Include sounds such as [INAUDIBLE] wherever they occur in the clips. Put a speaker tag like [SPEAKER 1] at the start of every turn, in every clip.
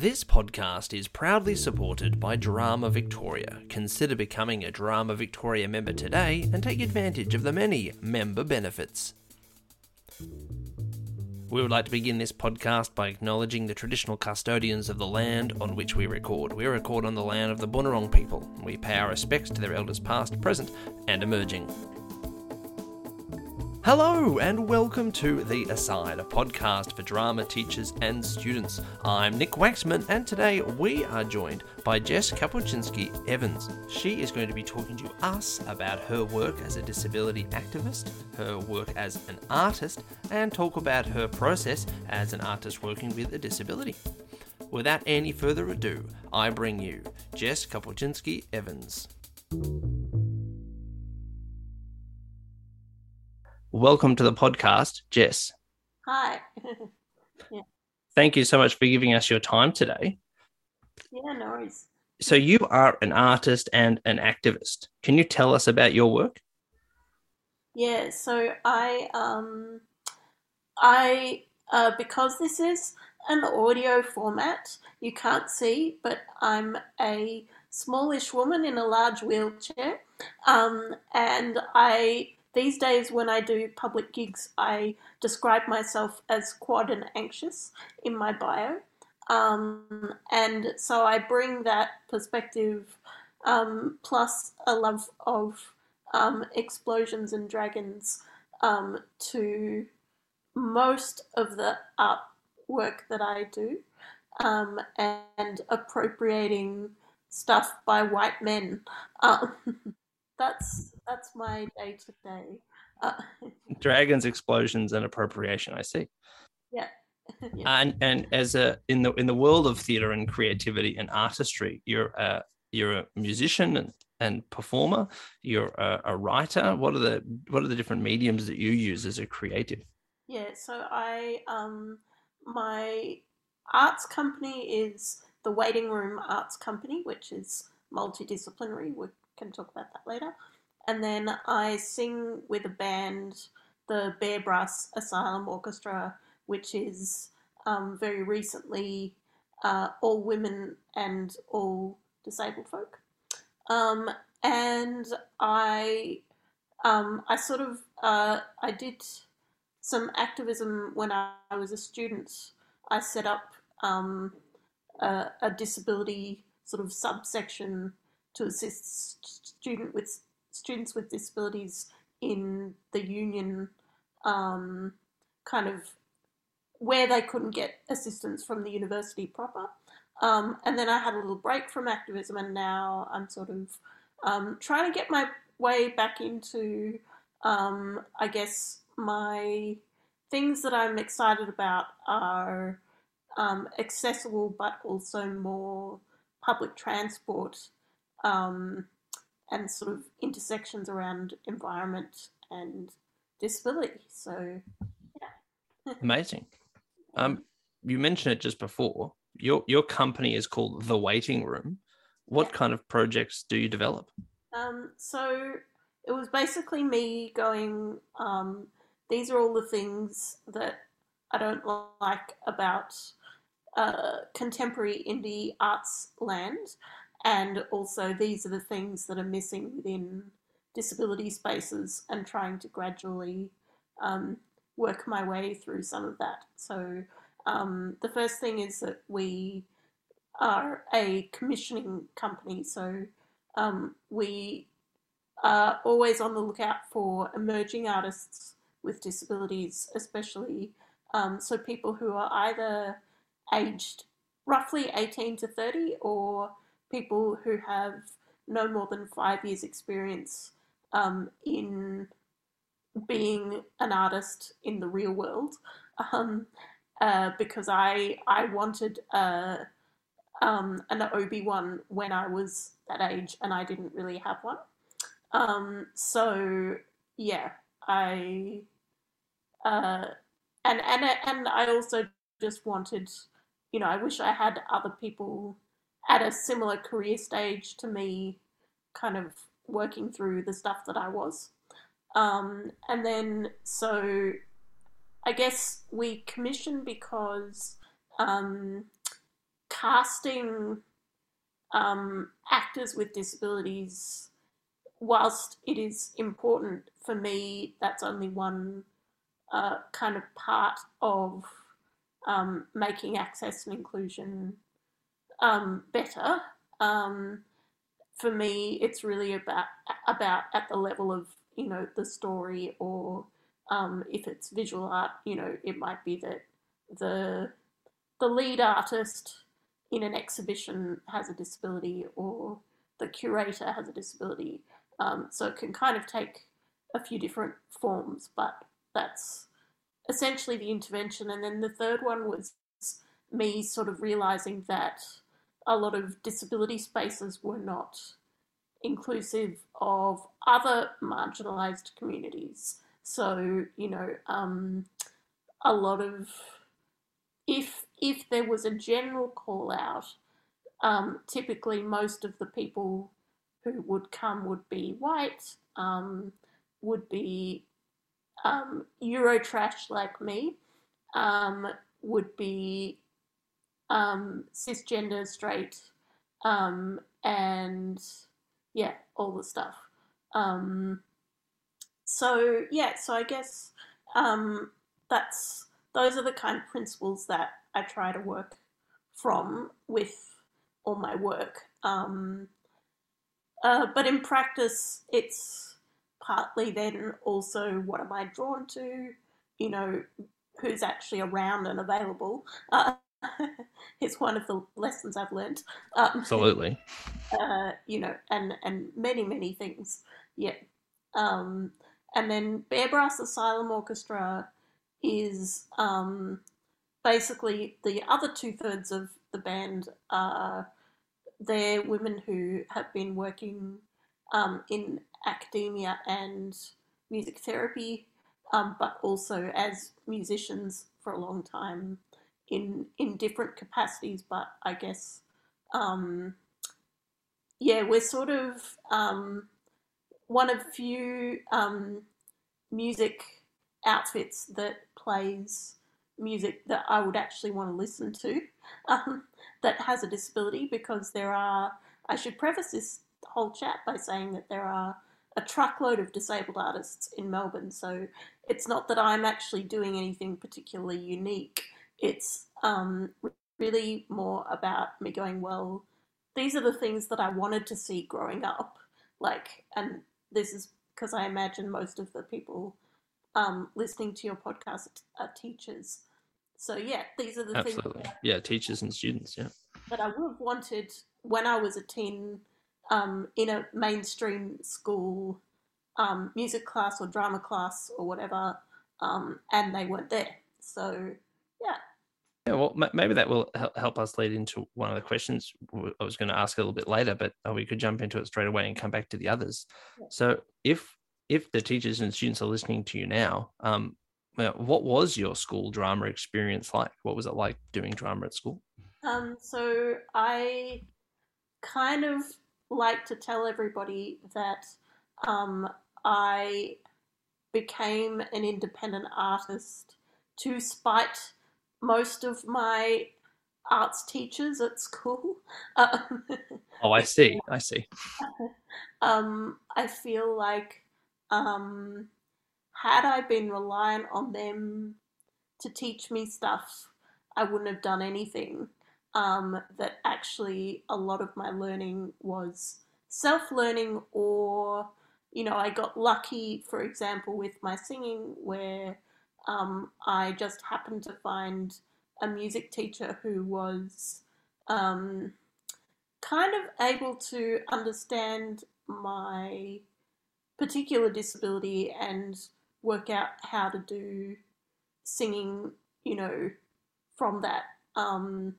[SPEAKER 1] This podcast is proudly supported by Drama Victoria. Consider becoming a Drama Victoria member today and take advantage of the many member benefits. We would like to begin this podcast by acknowledging the traditional custodians of the land on which we record. We record on the land of the Bunurong people. We pay our respects to their elders past, present, and emerging. Hello, and welcome to The Aside, a podcast for drama teachers and students. I'm Nick Waxman, and today we are joined by Jess Kapuscinski Evans. She is going to be talking to us about her work as a disability activist, her work as an artist, and talk about her process as an artist working with a disability. Without any further ado, I bring you Jess Kapuscinski Evans. Welcome to the podcast, Jess.
[SPEAKER 2] Hi. [LAUGHS]
[SPEAKER 1] Thank you so much for giving us your time today.
[SPEAKER 2] yeah, no worries.
[SPEAKER 1] So, you are an artist and an activist. Can you tell us about your work?
[SPEAKER 2] Yeah, so I um I uh because this is an audio format, you can't see, but I'm a smallish woman in a large wheelchair. Um and I these days when I do public gigs, I describe myself as quad and anxious in my bio. Um, and so I bring that perspective um, plus a love of um, explosions and dragons um, to most of the art work that I do um, and appropriating stuff by white men. [LAUGHS] That's that's my day to day. Uh, [LAUGHS]
[SPEAKER 1] Dragons, explosions, and appropriation. I see.
[SPEAKER 2] Yeah. [LAUGHS] yeah.
[SPEAKER 1] And and as a in the in the world of theatre and creativity and artistry, you're a you're a musician and, and performer. You're a, a writer. What are the what are the different mediums that you use as a creative?
[SPEAKER 2] Yeah. So I um my arts company is the Waiting Room Arts Company, which is multidisciplinary. We can talk about that later and then I sing with a band, the Bearbrass Asylum Orchestra, which is um, very recently uh, all women and all disabled folk. Um, and I, um, I sort of, uh, I did some activism when I, was a student. I set up um, a, a disability sort of subsection to assist student with students with disabilities in the union um, kind of where they couldn't get assistance from the university proper. Um, and then I had a little break from activism, and now I'm sort of um, trying to get my way back into, um, I guess, my things that I'm excited about are um, accessible but also more public transport um, and sort of intersections around environment and disability. So,
[SPEAKER 1] yeah. [LAUGHS] Amazing. Um, you mentioned it just before. Your your company is called The Waiting Room. What yeah. kind of projects do you develop?
[SPEAKER 2] Um, so it was basically me going. Um, these are all the things that I don't like about uh, contemporary indie arts land, and also, these are the things that are missing within disability spaces and trying to gradually um, work my way through some of that. So, um, the first thing is that we are a commissioning company. So, um, we are always on the lookout for emerging artists with disabilities, especially um, so people who are either aged roughly 18 to 30 or people who have no more than five years' experience um, in being an artist in the real world. Um, uh, because I I wanted a, um, an Obi-Wan when I was that age, and I didn't really have one. Um, so yeah, I uh, and and and I also just wanted, you know, I wish I had other people at a similar career stage to me, kind of working through the stuff that I was. Um, and then, so I guess we commissioned because um, casting um, actors with disabilities, whilst it is important for me, that's only one uh, kind of part of um, making access and inclusion um, better. Um, for me, it's really about about at the level of you know the story, or um, if it's visual art, you know, it might be that the the lead artist in an exhibition has a disability, or the curator has a disability. Um, so it can kind of take a few different forms, but that's essentially the intervention. And then the third one was me sort of realizing that a lot of disability spaces were not inclusive of other marginalized communities. So, you know, um, a lot of if if there was a general call out, um, typically most of the people who would come would be white, um, would be um, Eurotrash like me, um, would be um, cisgender, straight, um, and yeah, all the stuff. Um, so yeah, so I guess um, that's those are the kind of principles that I try to work from with all my work. Um, uh, but in practice, it's partly then also what am I drawn to? You know, who's actually around and available. Uh, [LAUGHS] it's one of the lessons I've learned.
[SPEAKER 1] Um, Absolutely. [LAUGHS]
[SPEAKER 2] Uh, you know, and and many many things. Yeah. Um, and then Bearbrass Asylum Orchestra is um, basically the other two thirds of the band are they're women who have been working um, in academia and music therapy, um, but also as musicians for a long time in in different capacities. But I guess, um, yeah, we're sort of um, one of few um, music outfits that plays music that I would actually want to listen to [LAUGHS] um, that has a disability because there are. I should preface this whole chat by saying that there are a truckload of disabled artists in Melbourne. So it's not that I'm actually doing anything particularly unique. It's um, really more about me going, well, these are the things that I wanted to see growing up. Like, and this is because I imagine most of the people um, listening to your podcast are teachers. So yeah, these are the
[SPEAKER 1] Absolutely.
[SPEAKER 2] things.
[SPEAKER 1] yeah, teachers and students. Yeah.
[SPEAKER 2] That I would have wanted when I was a teen um, in a mainstream school um, music class or drama class or whatever, um, and they weren't there. So yeah.
[SPEAKER 1] Yeah, well, maybe that will help us lead into one of the questions I was going to ask a little bit later, but uh, we could jump into it straight away and come back to the others. Yeah. So, if if the teachers and students are listening to you now, um, what was your school drama experience like? What was it like doing drama at school?
[SPEAKER 2] Um, so I kind of like to tell everybody that um, I became an independent artist to spite most of my arts teachers at school. [LAUGHS]
[SPEAKER 1] Um, oh, I see. I see. [LAUGHS]
[SPEAKER 2] Um, I feel like um, had I been reliant on them to teach me stuff, I wouldn't have done anything. Um, that actually a lot of my learning was self learning, or, you know, I got lucky, for example, with my singing, where um, I just happened to find a music teacher who was um, kind of able to understand my particular disability and work out how to do singing, you know, from that, um,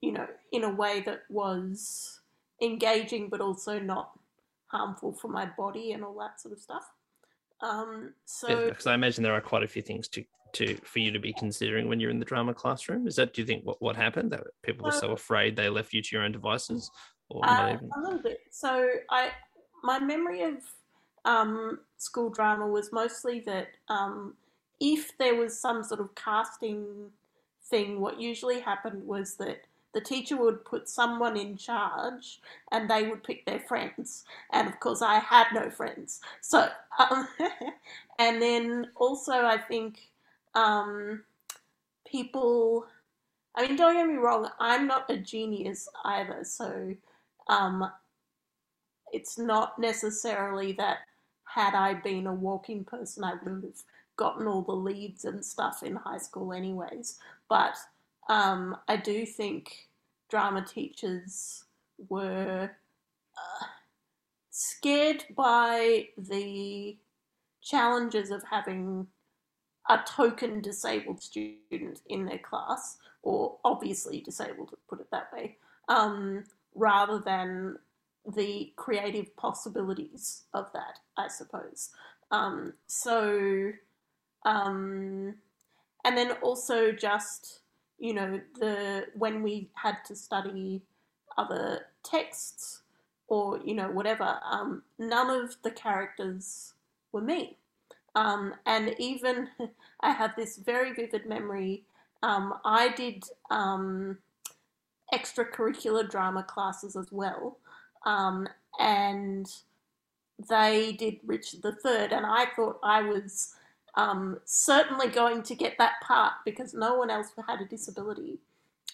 [SPEAKER 2] you know, in a way that was engaging but also not harmful for my body and all that sort of stuff. Um, so,
[SPEAKER 1] because I imagine there are quite a few things to to for you to be considering when you're in the drama classroom. Is that do you think what what happened that people were so afraid they left you to your own devices,
[SPEAKER 2] or uh, a little bit? So I my memory of um, school drama was mostly that um, if there was some sort of casting thing, what usually happened was that the teacher would put someone in charge and they would pick their friends. And of course, I had no friends. So, um, [LAUGHS] and then also, I think um, people, I mean, don't get me wrong, I'm not a genius either. So, um, it's not necessarily that had I been a walking person, I would have gotten all the leads and stuff in high school, anyways. But um, I do think drama teachers were uh, scared by the challenges of having a token disabled student in their class, or obviously disabled, to put it that way, um, rather than the creative possibilities of that, I suppose. Um, so, um, and then also just you know, the when we had to study other texts or you know whatever, um, none of the characters were me. Um, and even [LAUGHS] I have this very vivid memory. Um, I did um, extracurricular drama classes as well, um, and they did Richard III, and I thought I was um, certainly going to get that part because no one else had a disability.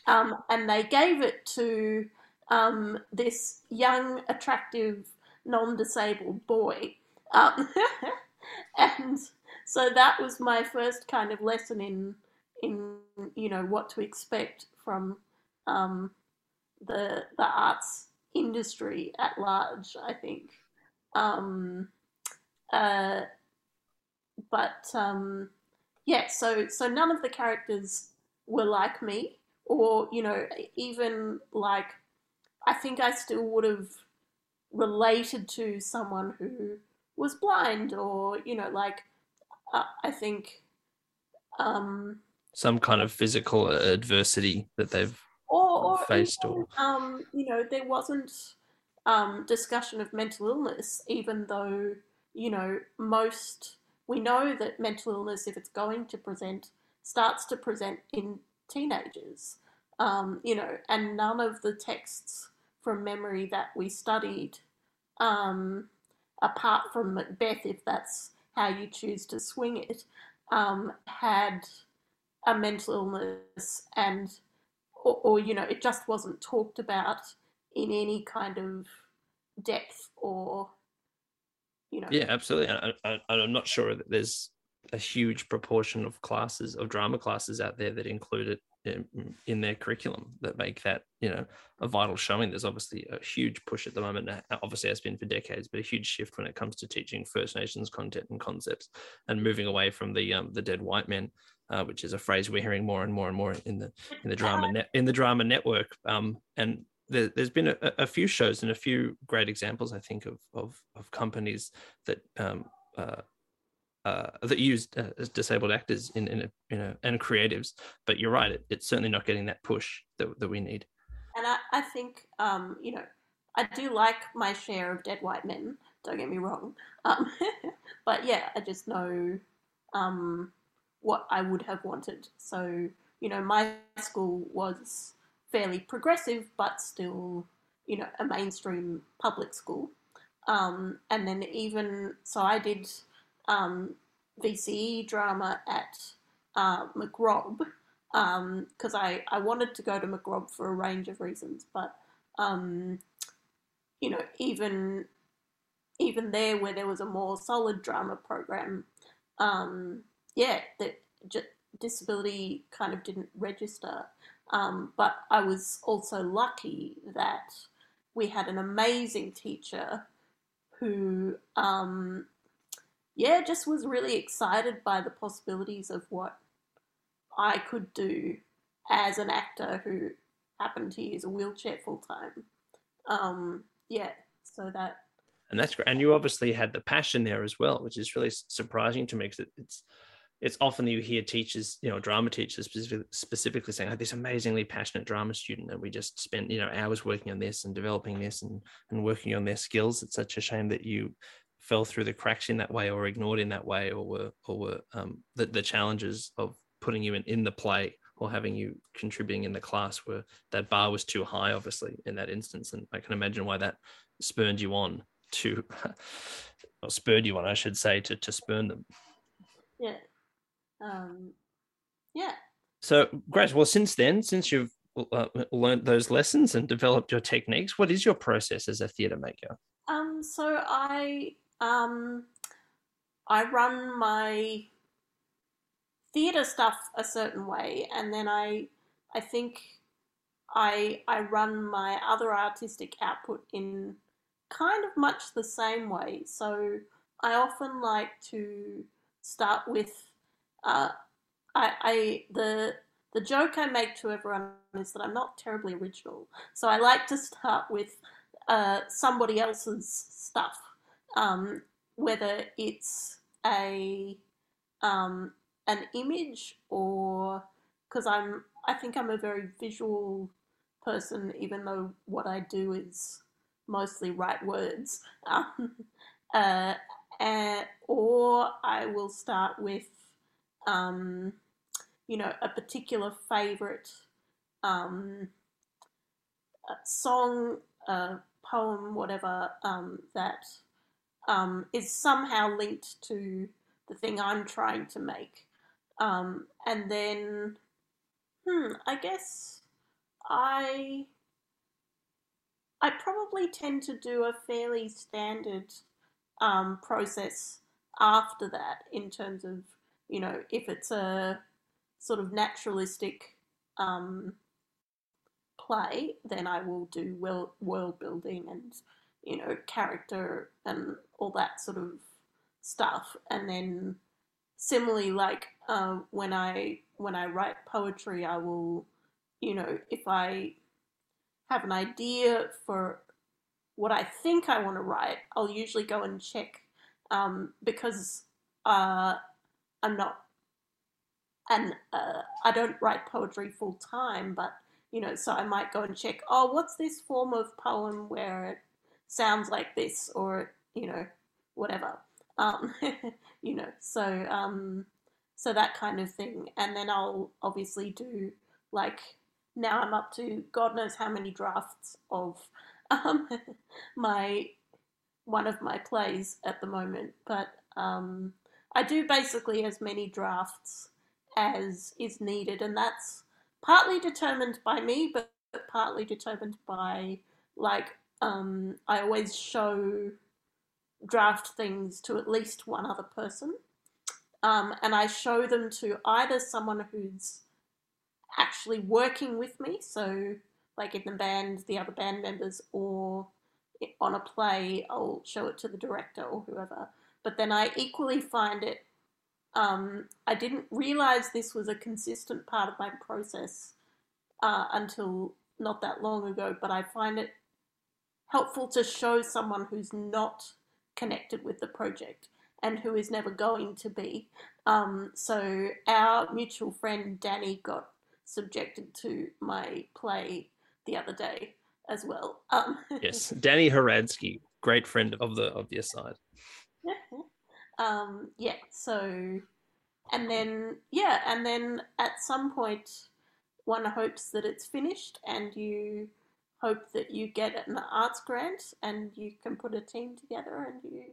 [SPEAKER 2] Um, and they gave it to um, this young, attractive, non disabled boy. Um, [LAUGHS] and so that was my first kind of lesson in, in you know, what to expect from um, the, the arts industry at large, I think. Um, uh, but um, yeah, so so none of the characters were like me, or you know, even like I think I still would have related to someone who was blind, or you know, like uh, I think um,
[SPEAKER 1] some kind of physical adversity that they've or, or faced, even, or
[SPEAKER 2] um, you know, there wasn't um, discussion of mental illness, even though you know most we know that mental illness, if it's going to present, starts to present in teenagers. Um, you know, and none of the texts from memory that we studied, um, apart from Macbeth, if that's how you choose to swing it, um, had a mental illness and, or, or, you know, it just wasn't talked about in any kind of depth or you know.
[SPEAKER 1] Yeah, absolutely. And I, am not sure that there's a huge proportion of classes of drama classes out there that include it in, in, their curriculum that make that you know a vital showing. There's obviously a huge push at the moment. Obviously, has been for decades, but a huge shift when it comes to teaching First Nations content and concepts, and moving away from the um, the dead white men. Uh, which is a phrase we're hearing more and more and more in the in the drama [LAUGHS] net in the drama network. Um, and there, has been a, a, few shows and a few great examples, I think, of of, of companies that um, uh, uh, that use uh, disabled actors in in, a, and creatives. But you're right; it, it's certainly not getting that push that, that we need.
[SPEAKER 2] And I, I think um, you know I do like my share of dead white men. Don't get me wrong, um, [LAUGHS] but yeah, I just know um, what I would have wanted. So you know, my school was fairly progressive, but still, you know, a mainstream public school. Um, and then even so, I did um, VCE drama at uh, because um, I I wanted to go to Macrob for a range of reasons, but um, you know, even even there where there was a more solid drama program, um, yeah, that disability kind of didn't register. Um, but I was also lucky that we had an amazing teacher who, um, yeah, just was really excited by the possibilities of what I could do as an actor who happened to use a wheelchair full time. Um, yeah, so that.
[SPEAKER 1] And that's great. And you obviously had the passion there as well, which is really surprising to me because it's it's often you hear teachers, you know, drama teachers specifically, specifically saying, "Oh, this amazingly passionate drama student, and we just spent, you know, hours working on this and developing this and and working on their skills." It's such a shame that you fell through the cracks in that way, or ignored in that way, or were or were um, the the challenges of putting you in in the play or having you contributing in the class where that bar was too high, obviously, in that instance. And I can imagine why that spurned you on to, [LAUGHS] or spurred you on, I should say, to, to spurn them.
[SPEAKER 2] Yeah. Um, yeah.
[SPEAKER 1] So, great. Well, since then, since you've uh, learned those lessons and developed your techniques, what is your process as a theatre maker?
[SPEAKER 2] Um, so I um, I run my theatre stuff a certain way, and then I I think I I run my other artistic output in kind of much the same way. So I often like to start with uh, I, I the the joke I make to everyone is that I'm not terribly original. So I like to start with uh, somebody else's stuff, um, whether it's a um, an image or because I'm I think I'm a very visual person, even though what I do is mostly write words. [LAUGHS] Um, uh, or I will start with, um, you know, a particular favorite um, song, uh, poem, whatever um, that um, is somehow linked to the thing I'm trying to make. Um, and then, hmm, I guess I I probably tend to do a fairly standard um, process after that in terms of you know if it's a sort of naturalistic um, play, then I will do world, world building and you know character and all that sort of stuff, and then similarly, like uh, when I when I write poetry, I will you know if I have an idea for what I think I want to write, I'll usually go and check um, because uh, I'm not, and uh, I don't write poetry full time, but you know, so I might go and check, oh, what's this form of poem where it sounds like this, or you know, whatever, um, [LAUGHS] you know, so um, so that kind of thing, and then I'll obviously do like now I'm up to God knows how many drafts of [LAUGHS] um, my one of my plays at the moment, but um, I do basically as many drafts as is needed, and that's partly determined by me, but partly determined by like um, I always show draft things to at least one other person, um, and I show them to either someone who's actually working with me, so like in the band, the other band members, or on a play, I'll show it to the director or whoever. But then I equally find it, um, I didn't realize this was a consistent part of my process uh, until not that long ago, but I find it helpful to show someone who's not connected with the project and who is never going to be. Um, so our mutual friend Danny got subjected to my play the other day as well. Um, [LAUGHS]
[SPEAKER 1] yes, Danny Haradsky, great friend of the of the aside. [LAUGHS]
[SPEAKER 2] um, yeah. So, and then yeah, and then at some point, one hopes that it's finished, and you hope that you get an arts grant, and you can put a team together, and you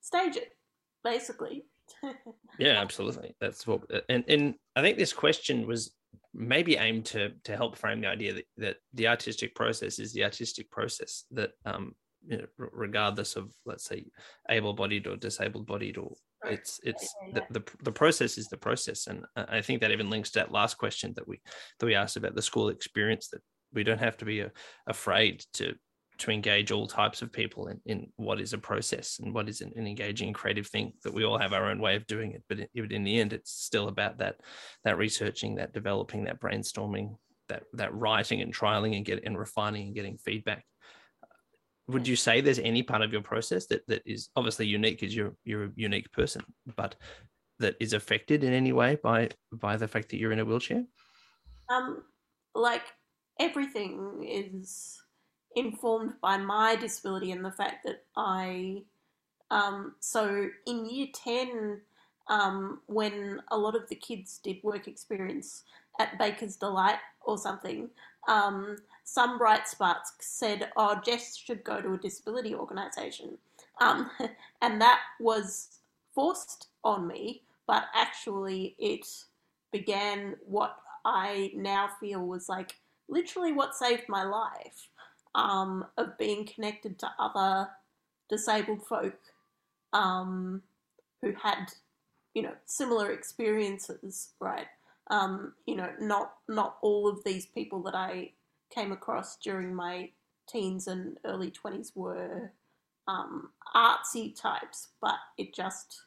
[SPEAKER 2] stage it, basically. [LAUGHS]
[SPEAKER 1] yeah, absolutely. That's what, and and I think this question was maybe aimed to to help frame the idea that, that the artistic process is the artistic process that um you know, regardless of let's say able-bodied or disabled-bodied or it's it's the, the, the process is the process. And i think that even links to that last question that we that we asked about the school experience that we don't have to be a, uh, afraid to to engage all types of people in, in what is a process and what is an, an engaging creative thing that we all have our own way of doing it. But in, in the end it's still about that that researching that developing that brainstorming that that writing and trialing and get and refining and getting feedback would you say there's any part of your process that that is obviously unique because you're you're a unique person but that is affected in any way by by the fact that you're in a wheelchair?
[SPEAKER 2] Um like everything is informed by my disability and the fact that I, um, so in year 10, um, when a lot of the kids did work experience at Baker's Delight or something, um, some bright sparks said, "Oh, Jess should go to a disability organisation," um, [LAUGHS] and that was forced on me. But actually, it began what I now feel was like literally what saved my life um, of being connected to other disabled folk um, who had, you know, similar experiences, right? Um, you know, not not all of these people that I came across during my teens and early twenties were um, artsy types, but it just,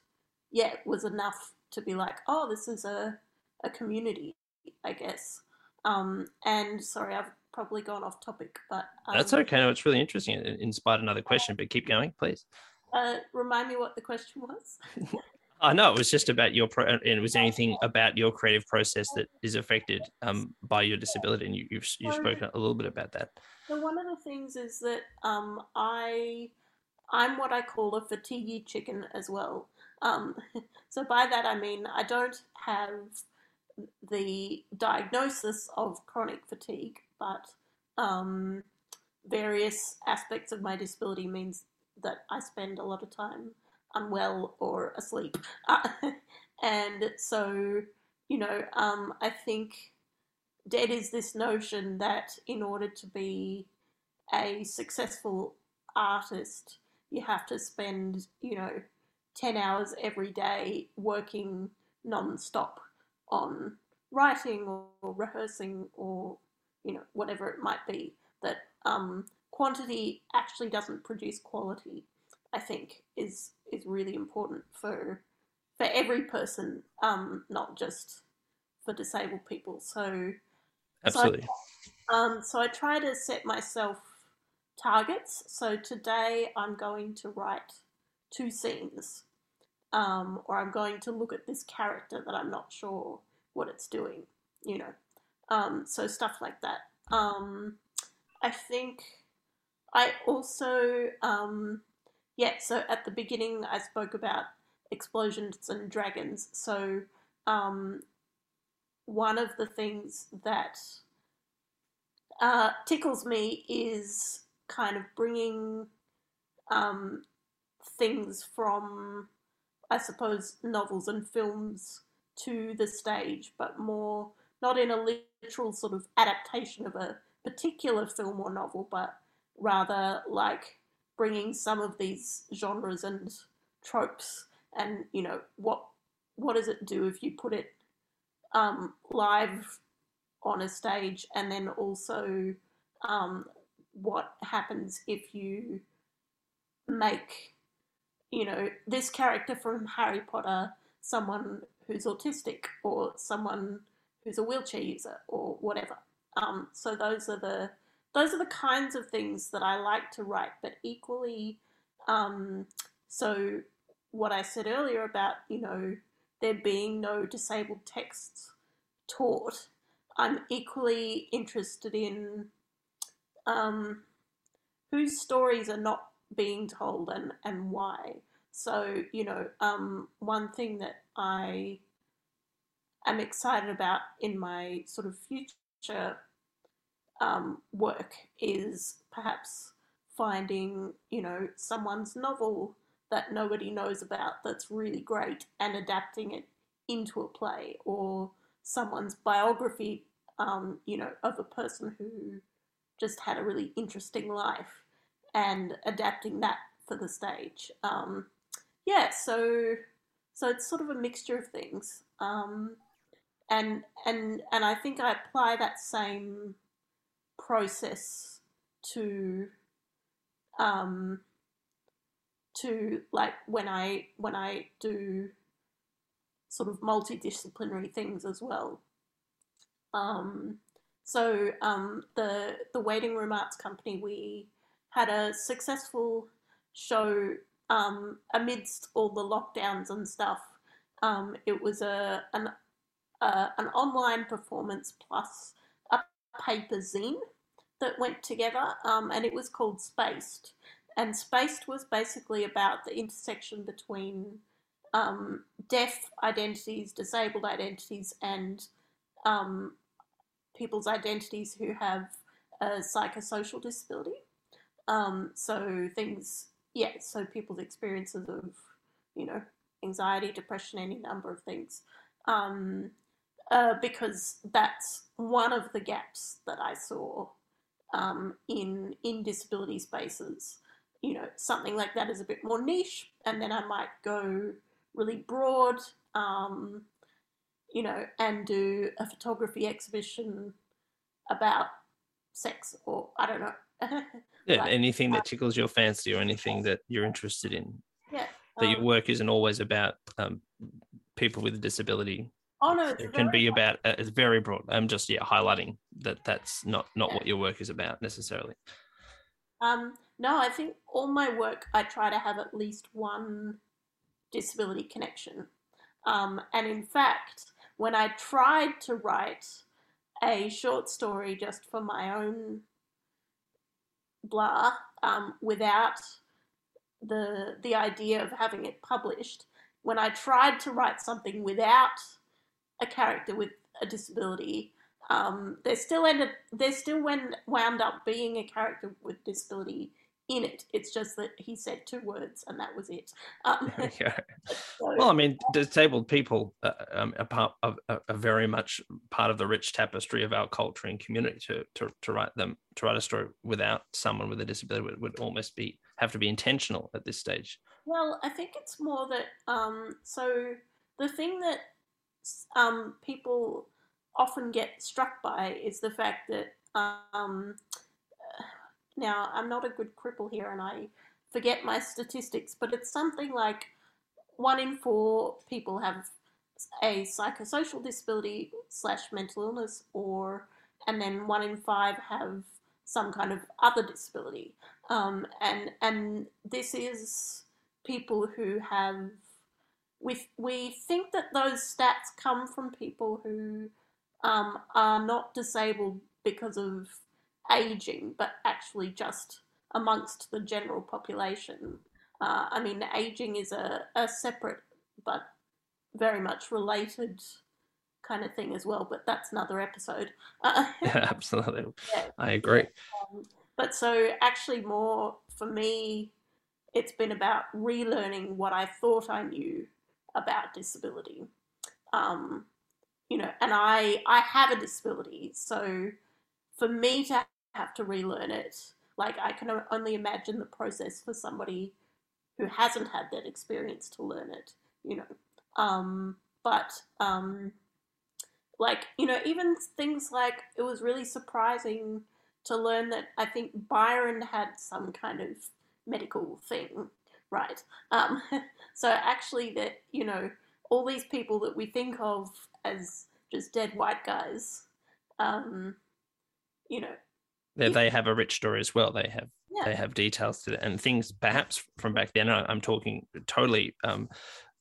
[SPEAKER 2] yeah, it was enough to be like, oh, this is a a community, I guess. Um, and sorry, I've probably gone off topic, but
[SPEAKER 1] um, that's okay. No, it's really interesting. It inspired another question, but keep going, please.
[SPEAKER 2] Uh, remind me what the question was. [LAUGHS]
[SPEAKER 1] I know it was just about your pro- and was anything about your creative process that is affected um, by your disability, and you, have you've spoken a little bit about that.
[SPEAKER 2] So one of the things is that um, I I'm what I call a fatigue chicken as well. Um, [LAUGHS] so by that I mean I don't have the diagnosis of chronic fatigue, but um, various aspects of my disability means that I spend a lot of time unwell or asleep. Uh, [LAUGHS] and so, you know, um, I think dead is this notion that in order to be a successful artist, you have to spend, you know, 10 hours every day working non-stop on writing or, or rehearsing or you know whatever it might be that um, quantity actually doesn't produce quality i think is is really important for for every person um, not just for disabled people so
[SPEAKER 1] absolutely
[SPEAKER 2] so I, um, so I try to set myself targets so today i'm going to write two scenes um, or I'm going to look at this character that I'm not sure what it's doing, you know. Um, so stuff like that. Um, I think I also, um, yeah, so at the beginning I spoke about explosions and dragons. So um, one of the things that uh, tickles me is kind of bringing um, things from I suppose, novels and films to the stage, but more not in a literal sort of adaptation of a particular film or novel, but rather like bringing some of these genres and tropes and you know what what does it do if you put it um, live on a stage and then also um, what happens if you make you know, this character from Harry Potter, someone who's autistic or someone who's a wheelchair user or whatever. Um, so those are the those are the kinds of things that I like to write, but equally, um, so what I said earlier about you know there being no disabled texts taught, I'm equally interested in um, whose stories are not being told and, and why. So, you know, um, one thing that I am excited about in my sort of future um, work is perhaps finding, you know, someone's novel that nobody knows about that's really great and adapting it into a play or someone's biography, um, you know, of a person who just had a really interesting life and adapting that for the stage. Um, yeah, so so it's sort of a mixture of things, um, and and and I think I apply that same process to um, to like when I when I do sort of multidisciplinary things as well. Um, so um, the the waiting room arts company we had a successful show um, amidst all the lockdowns and stuff. Um, it was a an uh, an online performance plus a paper zine that went together, um, and it was called Spaced. And Spaced was basically about the intersection between um, deaf identities, disabled identities, and um, people's identities who have a psychosocial disability. Um, so things, yeah, so people's experiences of, you know, anxiety, depression, any number of things. Uh, because that's one of the gaps that I saw um, in in disability spaces. You know, something like that is a bit more niche, and then I might go really broad. Um, you know, and do a photography exhibition about sex, or I don't know. [LAUGHS]
[SPEAKER 1] yeah, anything that tickles your fancy, or anything that you're interested in.
[SPEAKER 2] Yeah,
[SPEAKER 1] that um, your work isn't always about um, people with a disability.
[SPEAKER 2] Oh no,
[SPEAKER 1] it can be about uh, it's very broad. I'm just yeah highlighting that that's not not yeah. what your work is about necessarily.
[SPEAKER 2] Um, no, I think all my work I try to have at least one disability connection. Um, and in fact, when I tried to write a short story just for my own blah, um, without the the idea of having it published, when I tried to write something without a character with a disability, um, there still ended there still went, wound up being a character with disability in it. It's just that he said two words and that was it. Um, [LAUGHS]
[SPEAKER 1] yeah. [LAUGHS] so, well, I mean, disabled people uh, um, are, part of, are very much part of the rich tapestry of our culture and community. To, to, to write them to write a story without someone with a disability would, would almost be have to be intentional at this stage.
[SPEAKER 2] Well, I think it's more that um, so the thing that um, people often get struck by is the fact that um, now, I'm not a good cripple here and I forget my statistics, but it's something like one in four people have a psychosocial disability slash mental illness, or and then one in five have some kind of other disability. Um, and and this is people who have we we think that those stats come from people who um, are not disabled because of aging, but actually just amongst the general population. Uh, I mean, aging is a, a separate but very much related kind of thing as well, but that's another episode.
[SPEAKER 1] Yeah, [LAUGHS] [LAUGHS] absolutely. Yeah. I agree.
[SPEAKER 2] Um, but so, actually, more for me, it's been about relearning what I thought I knew about disability. Um, you know, and I I have a disability, so for me to have to relearn it. Like I can only imagine the process for somebody who hasn't had that experience to learn it, you know. Um, but um, like you know, even things like it was really surprising to learn that I think Byron had some kind of medical thing, right? Um, [LAUGHS] so actually, that you know, all these people that we think of as just dead white guys, um, you know,
[SPEAKER 1] they, they have a rich story as well. They have yeah. they have details to it and things perhaps from back then. I'm talking totally um,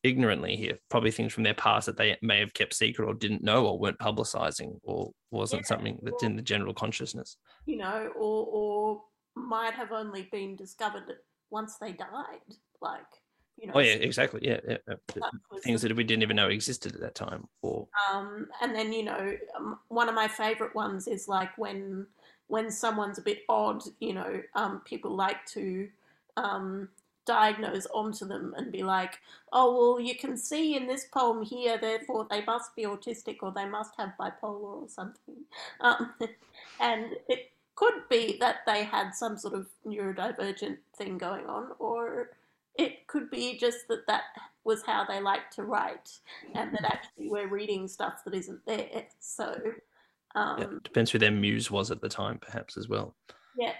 [SPEAKER 1] ignorantly here, probably things from their past that they may have kept secret or didn't know or weren't publicizing or wasn't yeah, something that's or, in the general consciousness.
[SPEAKER 2] You know, or or might have only been discovered once they died. Like you know,
[SPEAKER 1] oh yeah, exactly. Yeah, yeah. things that we didn't even know existed at that time. Or
[SPEAKER 2] um, and then you know, um, one of my favorite ones is like when when someone's a bit odd, you know, um, people like to um, diagnose onto them and be like, oh, well, you can see in this poem here, therefore they must be autistic or they must have bipolar or something. Um, [LAUGHS] and it could be that they had some sort of neurodivergent thing going on, or it could be just that that was how they like to write and that actually we're reading stuff that isn't there. So um,
[SPEAKER 1] yeah, depends who their muse was at the time, perhaps as well.
[SPEAKER 2] Yeah.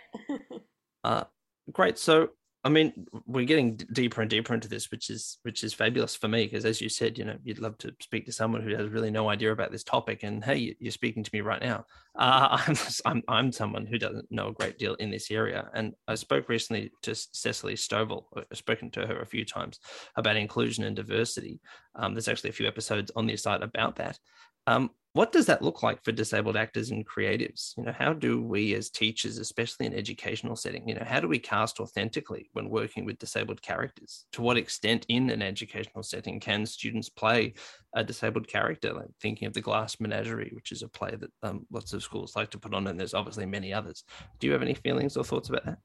[SPEAKER 2] [LAUGHS]
[SPEAKER 1] uh, great. So, I mean, we're getting deeper and deeper into this, which is which is fabulous for me because, as you said, you know, you'd love to speak to someone who has really no idea about this topic, and hey, you're speaking to me right now. Uh, [LAUGHS] I'm, I'm I'm someone who doesn't know a great deal in this area, and I spoke recently to Cecily Stovall. I've spoken to her a few times about inclusion and diversity. Um, there's actually a few episodes on this site about that. Um, what does that look like for disabled actors and creatives? You know how do we as teachers especially in educational setting you know how do we cast authentically when working with disabled characters? To what extent in an educational setting can students play a disabled character like thinking of the glass menagerie which is a play that um, lots of schools like to put on and there's obviously many others. Do you have any feelings or thoughts about that?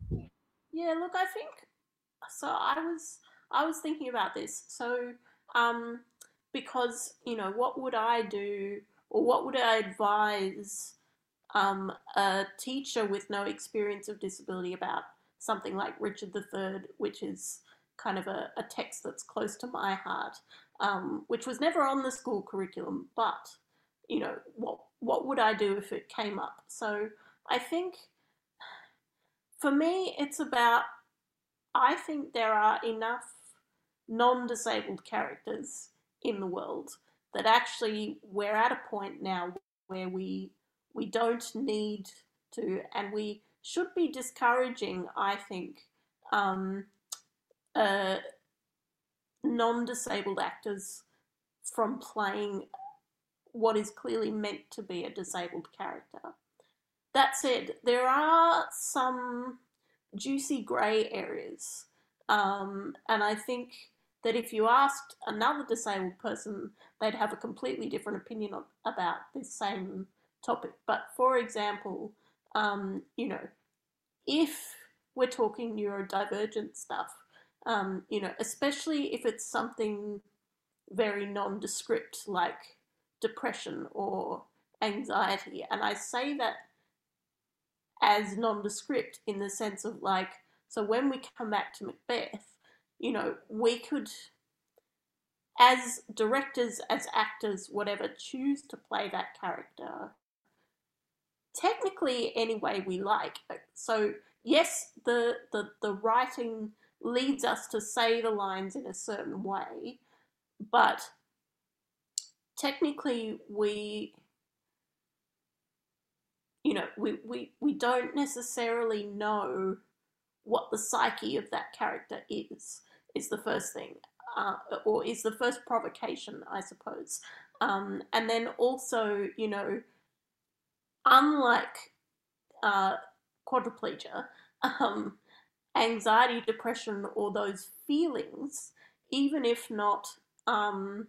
[SPEAKER 2] Yeah look i think so i was i was thinking about this. So um because you know what would i do or what would I advise um, a teacher with no experience of disability about something like Richard III, which is kind of a, a text that's close to my heart, um, which was never on the school curriculum, but you know what what would I do if it came up? So I think for me it's about I think there are enough non-disabled characters in the world that actually we're at a point now where we we don't need to, and we should be discouraging, I think, um, uh, non-disabled actors from playing what is clearly meant to be a disabled character. That said, there are some juicy grey areas, um, and I think that if you asked another disabled person, they'd have a completely different opinion about this same topic. But for example, um, you know, if we're talking neurodivergent stuff, um, you know, especially if it's something very nondescript like depression or anxiety, and I say that as nondescript in the sense of like, so when we come back to Macbeth, you know, we could, as directors, as actors, whatever, choose to play that character technically any way we like. So yes, the, the the writing leads us to say the lines in a certain way, but technically we you know we, we, we don't necessarily know what the psyche of that character is is the first thing, uh, or is the first provocation, I suppose. Um, and then also, you know, unlike uh, quadriplegia, um, anxiety, depression, or those feelings, even if not um,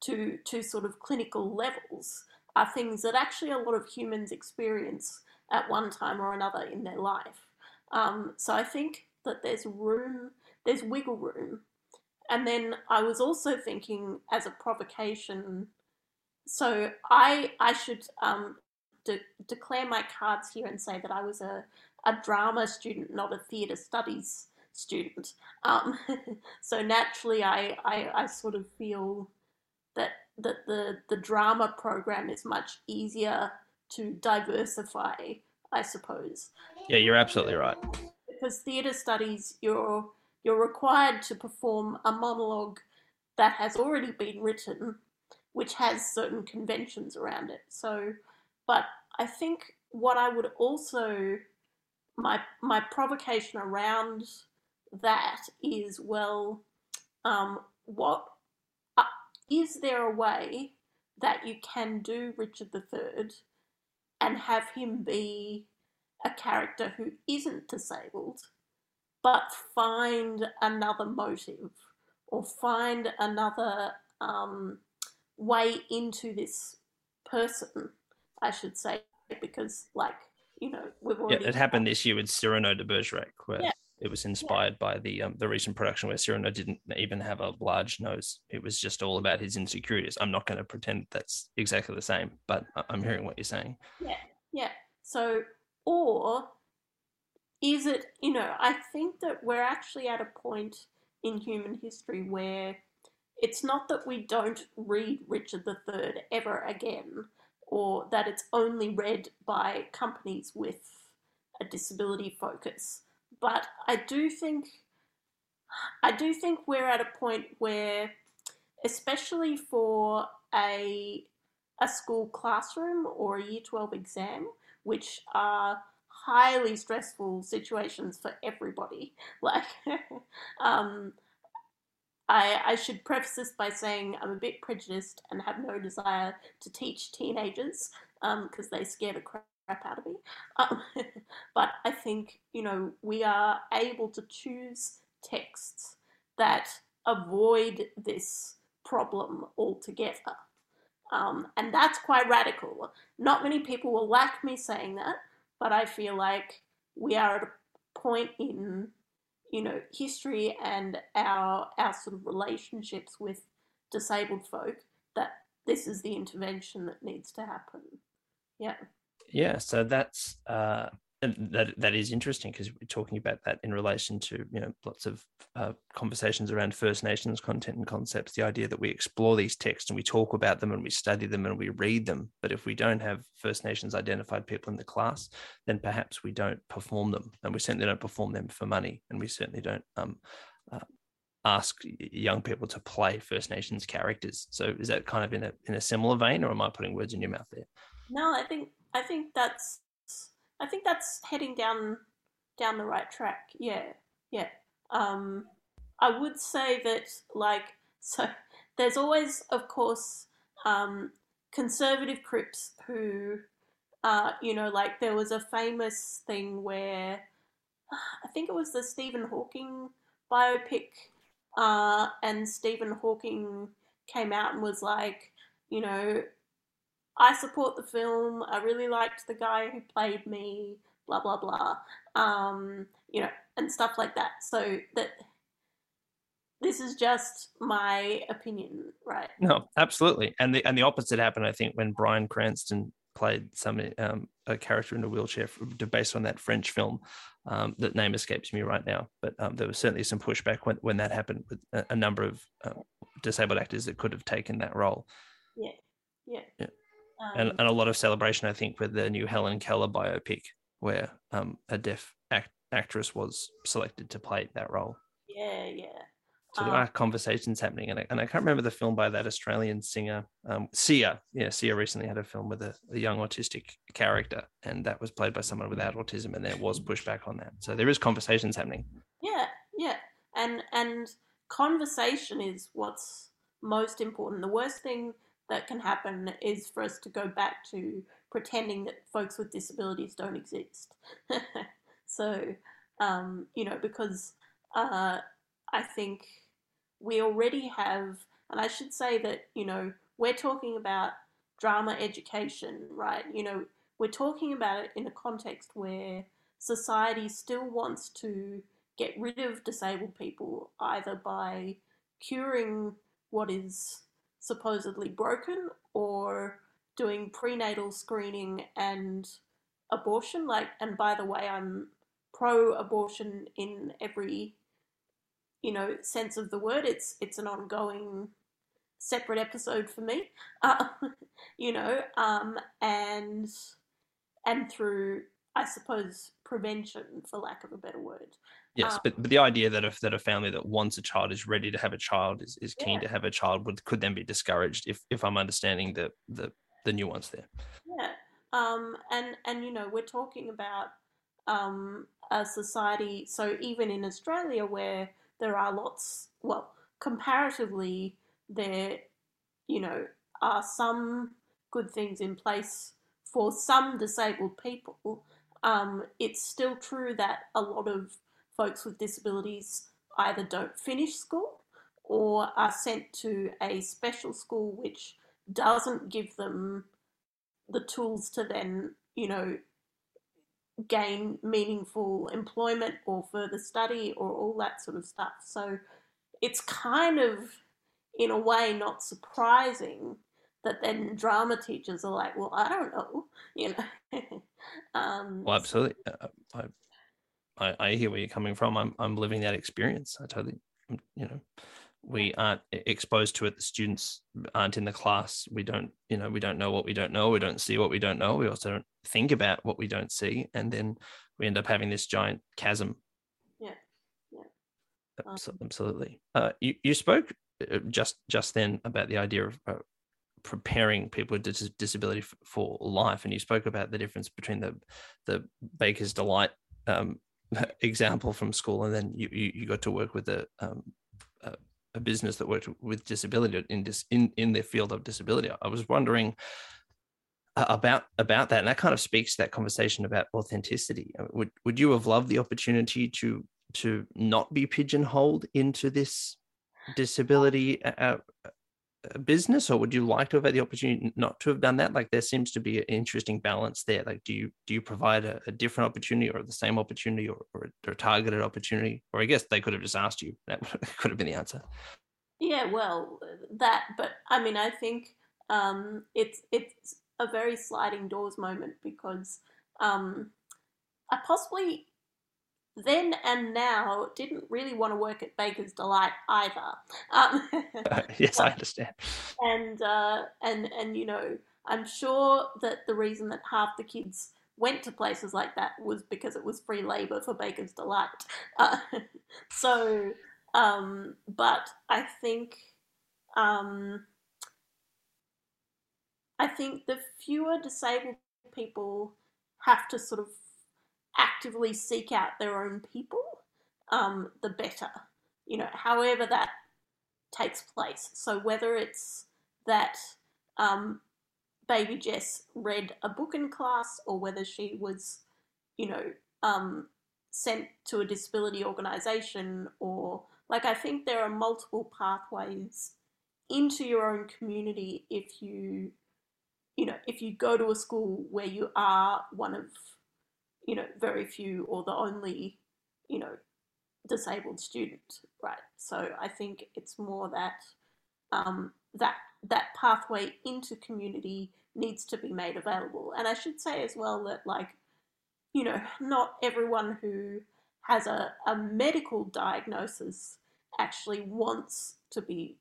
[SPEAKER 2] to to sort of clinical levels, are things that actually a lot of humans experience at one time or another in their life. Um, so I think that there's room, there's wiggle room. And then I was also thinking as a provocation, so I I should um, de- declare my cards here and say that I was a, a drama student, not a theatre studies student. Um, [LAUGHS] so naturally, I, I, I sort of feel that that the the drama program is much easier to diversify, I suppose.
[SPEAKER 1] Yeah, you're absolutely right
[SPEAKER 2] because theatre studies, you're you're required to perform a monologue that has already been written, which has certain conventions around it. So, but I think what I would also my my provocation around that is well, um, what uh, is there a way that you can do Richard III and have him be a character who isn't disabled, but find another motive or find another um, way into this person, I should say, because, like, you know, we've already.
[SPEAKER 1] Yeah, it happened this year with Cyrano de Bergerac, where yeah. it was inspired yeah. by the um, the recent production where Cyrano didn't even have a large nose. It was just all about his insecurities. I'm not going to pretend that's exactly the same, but I'm hearing what you're saying.
[SPEAKER 2] Yeah, yeah. So or is it, you know, I think that we're actually at a point in human history where it's not that we don't read Richard III ever again, or that it's only read by companies with a disability focus. But I do think I do think we're at a point where, especially for a a school classroom or a year 12 exam, which are highly stressful situations for everybody. [LAUGHS] Like, um, I, I should preface this by saying I'm a bit prejudiced and have no desire to teach teenagers because um, they scare the crap out of me. Um, [LAUGHS] but I think, you know, we are able to choose texts that avoid this problem altogether. Um, and that's quite radical. Not many people will like me saying that, but I feel like we are at a point in, you know, history and our our sort of relationships with disabled folk that this is the intervention that needs to happen. Yeah.
[SPEAKER 1] Yeah. So that's uh, that that is interesting because we're talking about that in relation to you know lots of uh, conversations around First Nations content and concepts. The idea that we explore these texts and we talk about them and we study them and we read them, but if we don't have First Nations identified people in the class, then perhaps we don't perform them, and we certainly don't perform them for money, and we certainly don't um, uh, ask young people to play First Nations characters. So is that kind of in a in a similar vein, or am I putting words in your mouth there?
[SPEAKER 2] No, I think I think that's I think that's heading down down the right track. Yeah, yeah. Um, I would say that like [LAUGHS] so. There's always, of course, um, conservative Crips who, uh, you know, like there was a famous thing where [SIGHS] I think it was the Stephen Hawking biopic, uh, and Stephen Hawking came out and was like, you know, I support the film. I really liked the guy who played me. Blah blah blah. Um, you know, and stuff like that. So that this is just my opinion, right?
[SPEAKER 1] No, absolutely. And the and the opposite happened, I think, when Bryan Cranston played some um, a character in a wheelchair based on that French film. Um, that name escapes me right now, but um, there was certainly some pushback when, when that happened with a, a number of uh, disabled actors that could have taken that role.
[SPEAKER 2] Yeah, yeah.
[SPEAKER 1] yeah. Um, and, and a lot of celebration, I think, with the new Helen Keller biopic, where um, a deaf act- actress was selected to play that role.
[SPEAKER 2] Yeah, yeah.
[SPEAKER 1] So there um, are conversations happening, and I, and I can't remember the film by that Australian singer, um, Sia. Yeah, Sia recently had a film with a, a, young autistic character, and that was played by someone without autism, and there was pushback on that. So there is conversations happening.
[SPEAKER 2] Yeah, yeah, and and conversation is what's most important. The worst thing that can happen is for us to go back to pretending that folks with disabilities don't exist. [LAUGHS] so, um, you know, because uh, I think we already have, and I should say that, you know, we're talking about drama education, right? You know, we're talking about it in a context where society still wants to get rid of disabled people either by curing what is supposedly broken or doing prenatal screening and abortion. Like and by the way I'm pro abortion in every you know sense of the word. It's it's an ongoing separate episode for me uh, [LAUGHS] you know um and and through I suppose prevention for lack of a better word
[SPEAKER 1] Yes, um, but, but the idea that if that a family that wants a child is ready to have a child is, is keen yeah. to have a child would could then be discouraged if if I'm understanding the the the nuance there.
[SPEAKER 2] Yeah. Um and and you know we're talking about um a society so even in Australia where there are lots well comparatively there you know are some good things in place for some disabled people um, it's still true that a lot of folks with disabilities either don't finish school or are sent to a special school which doesn't give them the tools to then, you know, gain meaningful employment or further study or all that sort of stuff. So it's kind of, in a way, not surprising that then drama teachers are like, well, I don't know, [LAUGHS] you know.
[SPEAKER 1] Um, well, absolutely. Uh, I I, I hear where you're coming from. I'm I'm living that experience. I totally, you know, we aren't exposed to it. The students aren't in the class. We don't, you know, we don't know what we don't know. We don't see what we don't know. We also don't think about what we don't see, and then we end up having this giant chasm.
[SPEAKER 2] Yeah, yeah,
[SPEAKER 1] absolutely. Uh, you you spoke uh, just just then about the idea of uh, preparing people with dis- disability f- for life, and you spoke about the difference between the the Baker's Delight um, [LAUGHS] example from school, and then you, you, you got to work with a, um, a a business that worked with disability in this in in the field of disability. I was wondering about about that, and that kind of speaks to that conversation about authenticity. Uh, would would you have loved the opportunity to to not be pigeonholed into this disability uh, uh business or would you like to have had the opportunity not to have done that? Like there seems to be an interesting balance there. Like do you do you provide a, a different opportunity or the same opportunity or, or, a targeted opportunity? Or i guess they could have just asked you. That [LAUGHS] could have been the answer.
[SPEAKER 2] Yeah well that but i mean i think um, it's it's a very sliding doors moment because um, i possibly then and now didn't really want to work at Baker's Delight either. Um, [LAUGHS]
[SPEAKER 1] yes, I [LAUGHS] understand.
[SPEAKER 2] And uh, and and you know, I'm sure that the reason that half the kids went to places like that was because it was free labor for Baker's Delight. Uh, [LAUGHS] so, um, but I think. Um, I think the fewer disabled people have to sort of actively seek out their own people, um, the better. You know, however that takes place. So whether it's that um, baby Jess read a book in class, or whether she was, you know, um, sent to a disability organisation, or like I think there are multiple pathways into your own community if you, you know, if you go to a school where you are one of you know, very few or the only, you know, disabled student, right? So I think it's more that um, that that pathway into community needs to be made available. And I should say as well that like, you know, not everyone who has a, a medical diagnosis actually wants to be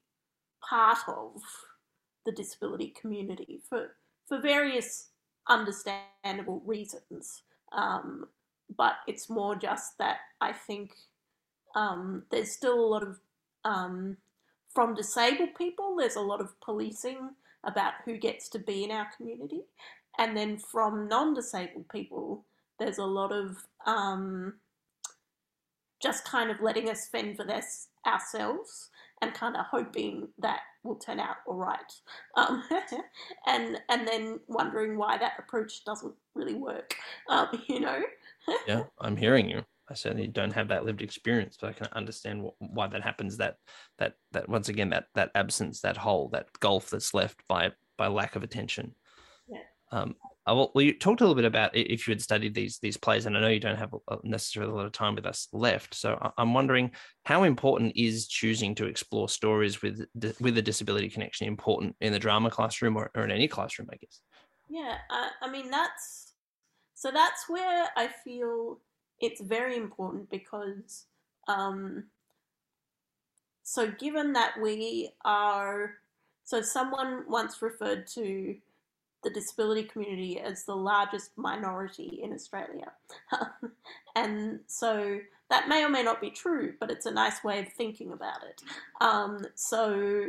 [SPEAKER 2] part of the disability community for for various understandable reasons. Um, but it's more just that I think um, there's still a lot of, um, from disabled people, there's a lot of policing about who gets to be in our community. And then from non disabled people, there's a lot of um, just kind of letting us fend for this ourselves and kind of hoping that will turn out all right. Um, [LAUGHS] and and then wondering why that approach doesn't really work. Um, [LAUGHS] you know.
[SPEAKER 1] yeah, I'm hearing you. I certainly don't have that lived experience, but I can understand why that happens. That that that once again that that absence, that hole, that gulf that's left by by lack of attention.
[SPEAKER 2] Yeah.
[SPEAKER 1] Um, well, you talked a little bit about if you had studied these these plays, and I know you don't have necessarily a lot of time with us left. So I'm wondering how important is choosing to explore stories with with a disability connection important in the drama classroom or, or in any classroom, I guess.
[SPEAKER 2] Yeah, uh, I mean that's so that's where I feel it's very important because um, so given that we are so someone once referred to the disability community as the largest minority in Australia. [LAUGHS] and so that may or may not be true, but it's a nice way of thinking about it. Um, so,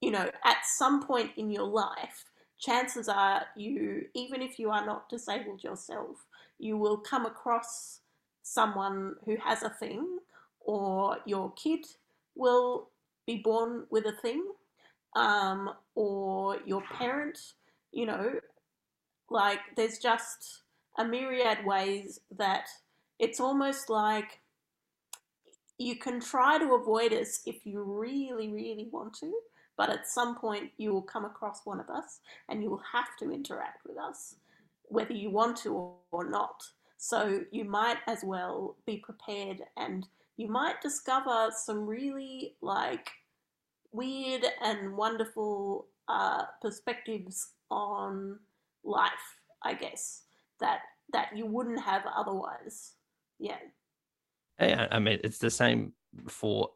[SPEAKER 2] you know, at some point in your life, chances are you, even if you are not disabled yourself, you will come across someone who has a thing, or your kid will be born with a thing, um, or your parent you know, like there's just a myriad ways that it's almost like you can try to avoid us if you really, really want to, but at some point you will come across one of us and you will have to interact with us, whether you want to or not. So you might as well be prepared and you might discover some really like weird and wonderful uh, perspectives on life, I guess, that that you wouldn't have otherwise. Yeah.
[SPEAKER 1] Yeah, I mean, it's the same for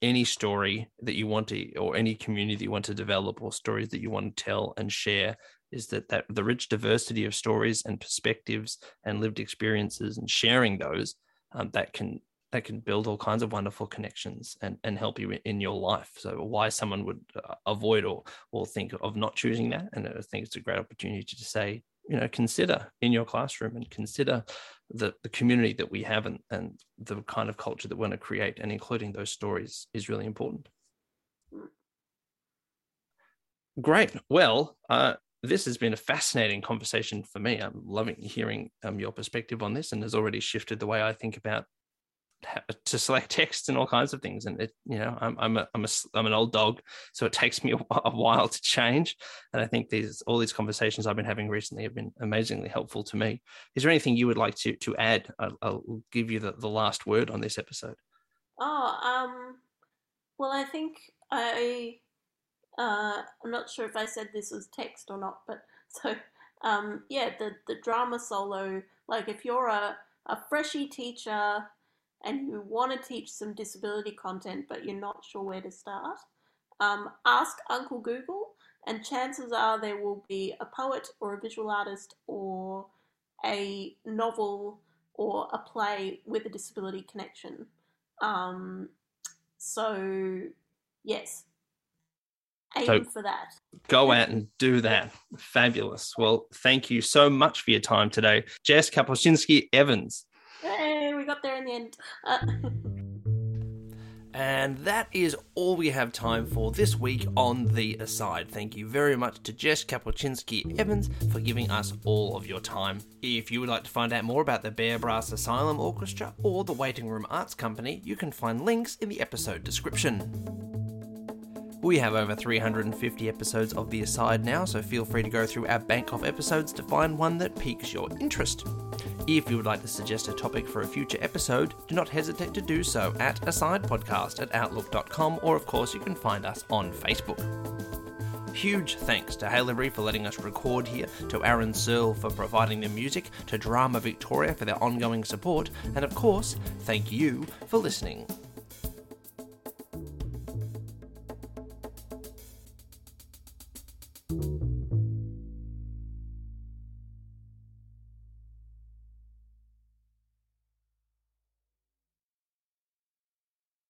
[SPEAKER 1] any story that you want to, or any community that you want to develop, or stories that you want to tell and share. Is that that the rich diversity of stories and perspectives and lived experiences and sharing those um, that can that can build all kinds of wonderful connections and, and help you in your life. So why someone would uh, avoid or or think of not choosing that, and I think it's a great opportunity to say, you know, consider in your classroom and consider the, the community that we have and, and the kind of culture that we want to create, and including those stories is really important. Great. Well, uh, this has been a fascinating conversation for me. I'm loving hearing um, your perspective on this, and has already shifted the way I think about to select text and all kinds of things. And it, you know, I'm I'm a, I'm a I'm an old dog, so it takes me [LAUGHS] a, while to change. And I think these all these conversations I've been having recently have been amazingly helpful to me. Is there anything you would like to to add? I'll, I'll give you the, the last word on this episode.
[SPEAKER 2] Oh, um, well, I think I uh, I'm not sure if I said this was text or not, but [LAUGHS] so um, yeah, the the drama solo. Like if you're a a freshy teacher and you want to teach some disability content, but you're not sure where to start, um, ask Uncle Google, and chances are there will be a poet or a visual artist or a novel or a play with a disability connection. Um, so, yes, aim so for that.
[SPEAKER 1] Go out and do that. Fabulous. Well, thank you so much for your time today, Jess Kapuscinski Evans.
[SPEAKER 2] We got there in the end. Uh- [LAUGHS]
[SPEAKER 1] And that is all we have time for this week on The Aside. Thank you very much to Jess Kapuscinski Evans for giving us all of your time. If you would like to find out more about the Bearbrass Asylum Orchestra or the Waiting Room Arts Company, you can find links in the episode description. We have over 350 episodes of The Aside now, so feel free to go through our bank of episodes to find one that piques your interest. If you would like to suggest a topic for a future episode, do not hesitate to do so at asidepodcast at outlook.com, or of course, you can find us on Facebook. Huge thanks to Hailery for letting us record here, to Aaron Searle for providing the music, to Drama Victoria for their ongoing support, and of course, thank you for listening.